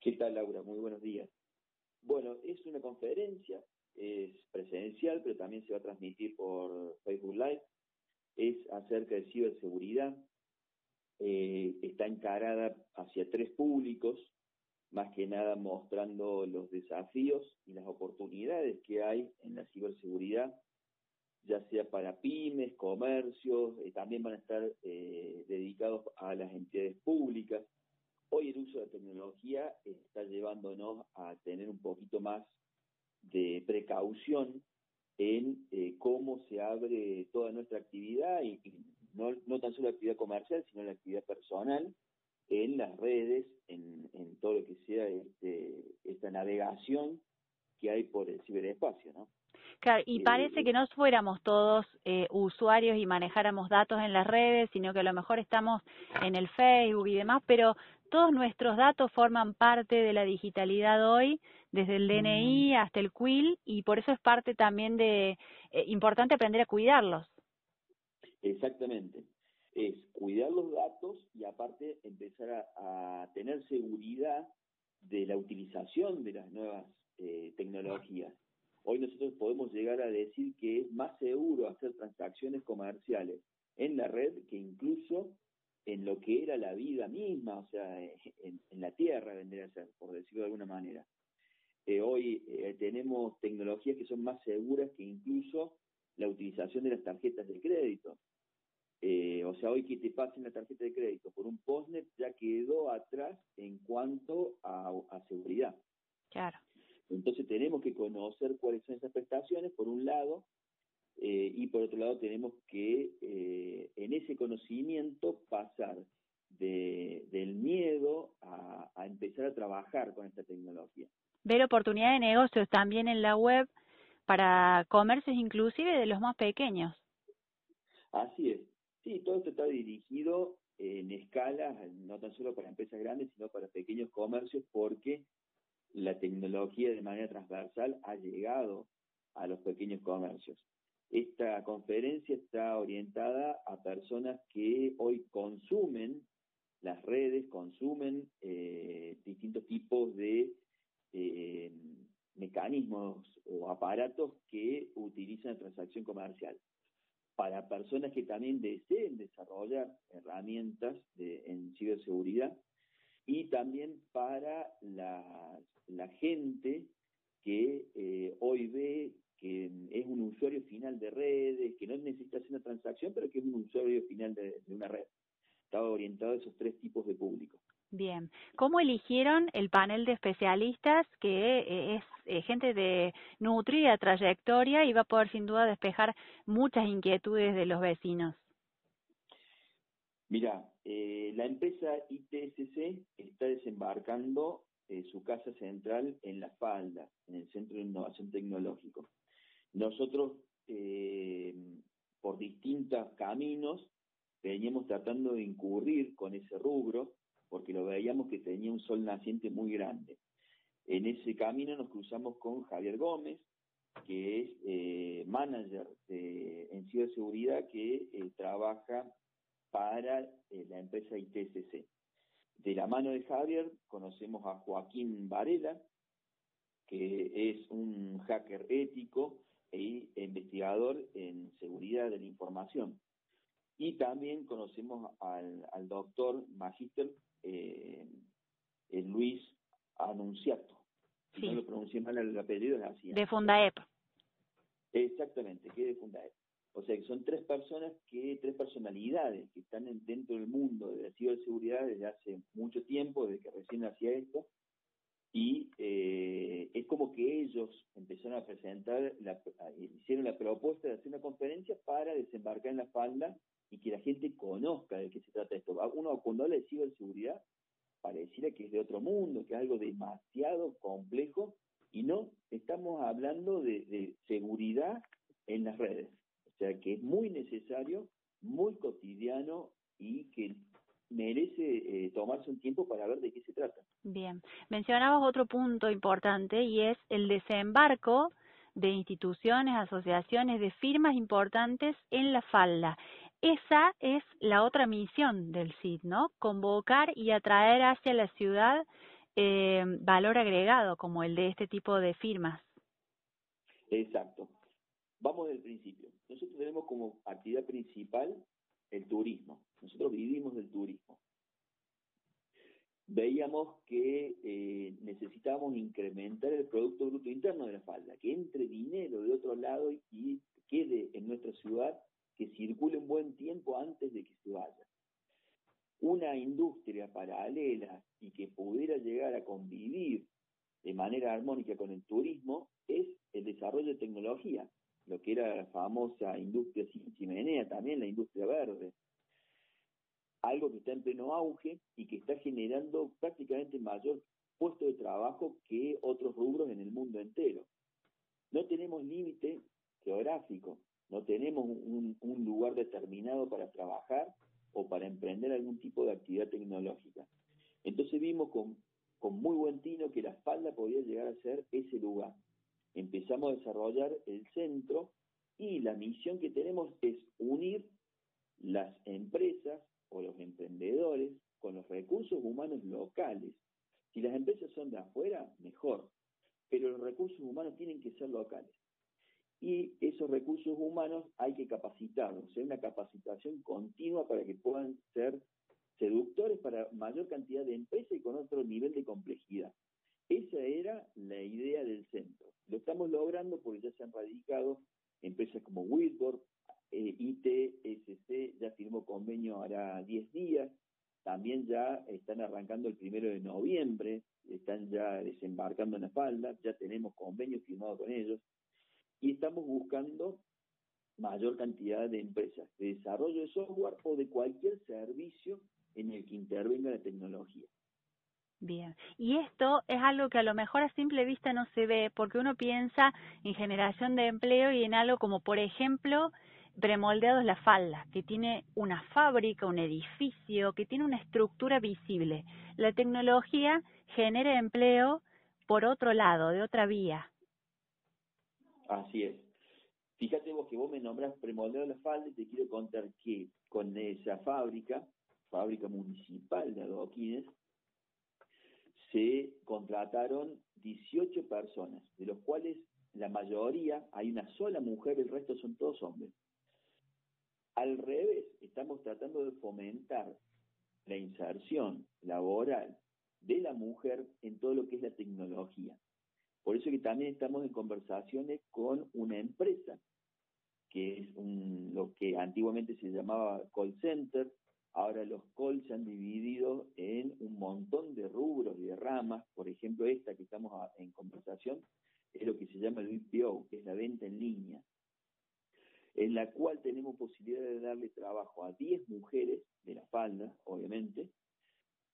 ¿Qué tal, Laura? Muy buenos días. Bueno, es una conferencia, es presencial, pero también se va a transmitir por Facebook Live. Es acerca de ciberseguridad. Eh, está encarada hacia tres públicos, más que nada mostrando los desafíos y las oportunidades que hay en la ciberseguridad, ya sea para pymes, comercios, eh, también van a estar eh, dedicados a las entidades públicas. Hoy el uso de tecnología está llevándonos a tener un poquito más de precaución en eh, cómo se abre toda nuestra actividad y, no, no, tan solo la actividad comercial, sino la actividad personal en las redes, en, en todo lo que sea este, esta navegación que hay por el ciberespacio, ¿no? Claro, y parece que no fuéramos todos eh, usuarios y manejáramos datos en las redes, sino que a lo mejor estamos en el Facebook y demás, pero todos nuestros datos forman parte de la digitalidad hoy, desde el DNI mm. hasta el QUIL, y por eso es parte también de eh, importante aprender a cuidarlos. Exactamente. Es cuidar los datos y aparte empezar a, tener seguridad de la utilización de las nuevas eh, tecnologías. Hoy nosotros podemos llegar a decir que es más seguro hacer transacciones comerciales en la red que incluso en lo que era la vida misma, o sea, en, la tierra vendría a ser, por decirlo de alguna manera. Eh, hoy eh, tenemos tecnologías que son más seguras que incluso la utilización de las tarjetas de crédito. Eh, o sea, hoy que te pasen la tarjeta de crédito por un postnet ya quedó atrás en cuanto a, a seguridad. Claro. Entonces tenemos que conocer cuáles son esas prestaciones, por un lado, eh, y por otro lado tenemos que eh, en ese conocimiento pasar de, del miedo a, a, empezar a trabajar con esta tecnología. Ver oportunidad de negocios también en la web para comercios inclusive de los más pequeños. Así es. Sí, todo esto está dirigido en escala, no tan solo para empresas grandes, sino para pequeños comercios, porque la tecnología de manera transversal ha llegado a los pequeños comercios. Esta conferencia está orientada a personas que hoy consumen las redes, consumen eh, distintos tipos de eh, mecanismos o aparatos que utilizan la transacción comercial. Para personas que también deseen desarrollar herramientas en ciberseguridad y también para la, gente que eh, hoy ve que es un usuario final de redes, que no necesita hacer una transacción, pero que es un usuario final de, una red. Estaba orientado a esos tres tipos de público. Bien, ¿cómo eligieron el panel de especialistas que eh, es eh, gente de nutrida trayectoria y va a poder sin duda despejar muchas inquietudes de los vecinos? Mira, eh, la empresa ITSC está desembarcando su casa central en La Falda, en el Centro de Innovación Tecnológico. Nosotros, eh, por distintos caminos, veníamos tratando de incurrir con ese rubro, porque lo veíamos que tenía un sol naciente muy grande. En ese camino nos cruzamos con Javier Gómez, que es eh, manager de, en ciberseguridad que eh, trabaja para la empresa ITSC. De la mano de Javier conocemos a Joaquín Varela, que es un hacker ético e investigador en seguridad de la información. Y también conocemos al, al doctor magíster eh, Luis Anunciato. Si no lo pronuncié mal el apellido, es así. De Fundaep. Exactamente, que es de Fundaep. O sea, que son tres personas, que tres personalidades que están dentro del mundo de la ciberseguridad desde hace mucho tiempo, desde que recién hacía esto, y eh, es como que ellos empezaron a presentar, la, hicieron la propuesta de hacer una conferencia para desembarcar en la falda y que la gente conozca de qué se trata esto. Uno cuando habla de ciberseguridad pareciera que es de otro mundo, que es algo demasiado complejo y no, estamos hablando de, de seguridad en las redes. Que es muy necesario, muy cotidiano y que merece eh, tomarse un tiempo para ver de qué se trata. Bien, mencionabas otro punto importante y es el desembarco de instituciones, asociaciones, de firmas importantes en la falda. Esa es la otra misión del CID, ¿no? Convocar y atraer hacia la ciudad eh, valor agregado como el de este tipo de firmas. Exacto. Vamos del principio. Nosotros tenemos como actividad principal el turismo. Nosotros vivimos del turismo. Veíamos que eh, necesitábamos incrementar el Producto Bruto Interno de la falda, que entre dinero de otro lado y quede en nuestra ciudad, que circule un buen tiempo antes de que se vaya. Una industria paralela y que pudiera llegar a convivir de manera armónica con el turismo es el desarrollo de tecnología, lo que era la famosa industria chimenea, también la industria verde. Algo que está en pleno auge y que está generando prácticamente mayor puesto de trabajo que otros rubros en el mundo entero. No tenemos límite geográfico, no tenemos un, un lugar determinado para trabajar o para emprender algún tipo de actividad tecnológica. Entonces vimos con, con muy buen tino que la espalda podía llegar a ser ese lugar. Empezamos a desarrollar el centro y la misión que tenemos es unir las empresas o los emprendedores con los recursos humanos locales. Si las empresas son de afuera, mejor, pero los recursos humanos tienen que ser locales y esos recursos humanos hay que capacitarlos, es una capacitación continua para que puedan ser seductores para mayor cantidad de empresas y con otro nivel de complejidad. Esa era la idea del centro. Lo estamos logrando porque ya se han radicado empresas como Whitworth, eh, ITSC ya firmó convenio hará 10 días, también ya están arrancando el primero de noviembre, están ya desembarcando en la falda, ya tenemos convenios firmados con ellos y estamos buscando mayor cantidad de empresas de desarrollo de software o de cualquier servicio en el que intervenga la tecnología. Bien, y esto es algo que a lo mejor a simple vista no se ve porque uno piensa en generación de empleo y en algo como, por ejemplo, premoldeados la falda, que tiene una fábrica, un edificio, que tiene una estructura visible. La tecnología genera empleo por otro lado, de otra vía. Así es. Fíjate vos que vos me nombras premoldeo de la falda y te quiero contar que con esa fábrica, fábrica municipal de adoquines, se contrataron 18 personas, de los cuales la mayoría, hay una sola mujer, el resto son todos hombres. Al revés, estamos tratando de fomentar la inserción laboral de la mujer en todo lo que es la tecnología. Por eso que también estamos en conversaciones con una empresa, que es lo que antiguamente se llamaba call center, ahora los calls se han dividido en un montón de rubros y de ramas, por ejemplo esta que estamos en conversación es lo que se llama el BPO, que es la venta en línea, en la cual tenemos posibilidad de darle trabajo a 10 mujeres de la falda, obviamente,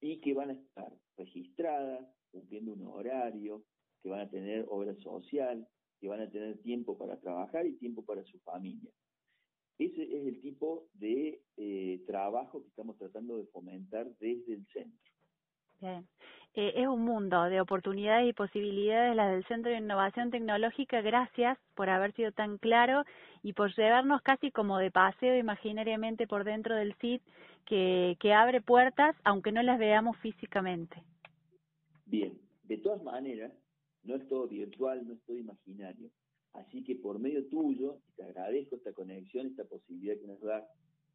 y que van a estar registradas, cumpliendo un horario, que van a tener obra social, que van a tener tiempo para trabajar y tiempo para su familia. Ese es el tipo de eh, trabajo que estamos tratando de fomentar desde el centro. Bien. Eh, es un mundo de oportunidades y posibilidades las del Centro de Innovación Tecnológica. Gracias por haber sido tan claro y por llevarnos casi como de paseo imaginariamente por dentro del CIT que, que abre puertas aunque no las veamos físicamente. Bien, de todas maneras, no es todo virtual, no es todo imaginario. Así que por medio tuyo, te agradezco esta conexión, esta posibilidad que nos da,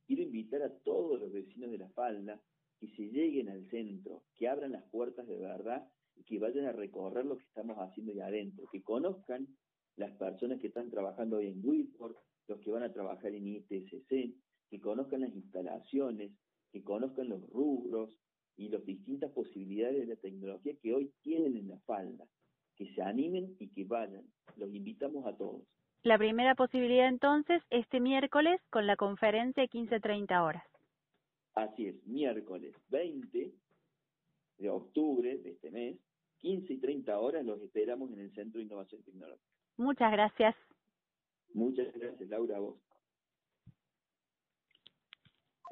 quiero invitar a todos los vecinos de La Falda que se lleguen al centro, que abran las puertas de verdad y que vayan a recorrer lo que estamos haciendo ahí adentro, que conozcan las personas que están trabajando hoy en Whitworth, los que van a trabajar en ITSC, que conozcan las instalaciones, que conozcan los rubros y las distintas posibilidades de la tecnología que hoy tienen en la falda que se animen y que vayan. Los invitamos a todos. La primera posibilidad entonces, este miércoles con la conferencia 15.30 horas. Así es, miércoles 20 de octubre de este mes, 15 y 30 horas, los esperamos en el Centro de Innovación Tecnológica. Muchas gracias. Muchas gracias, Laura, a vos.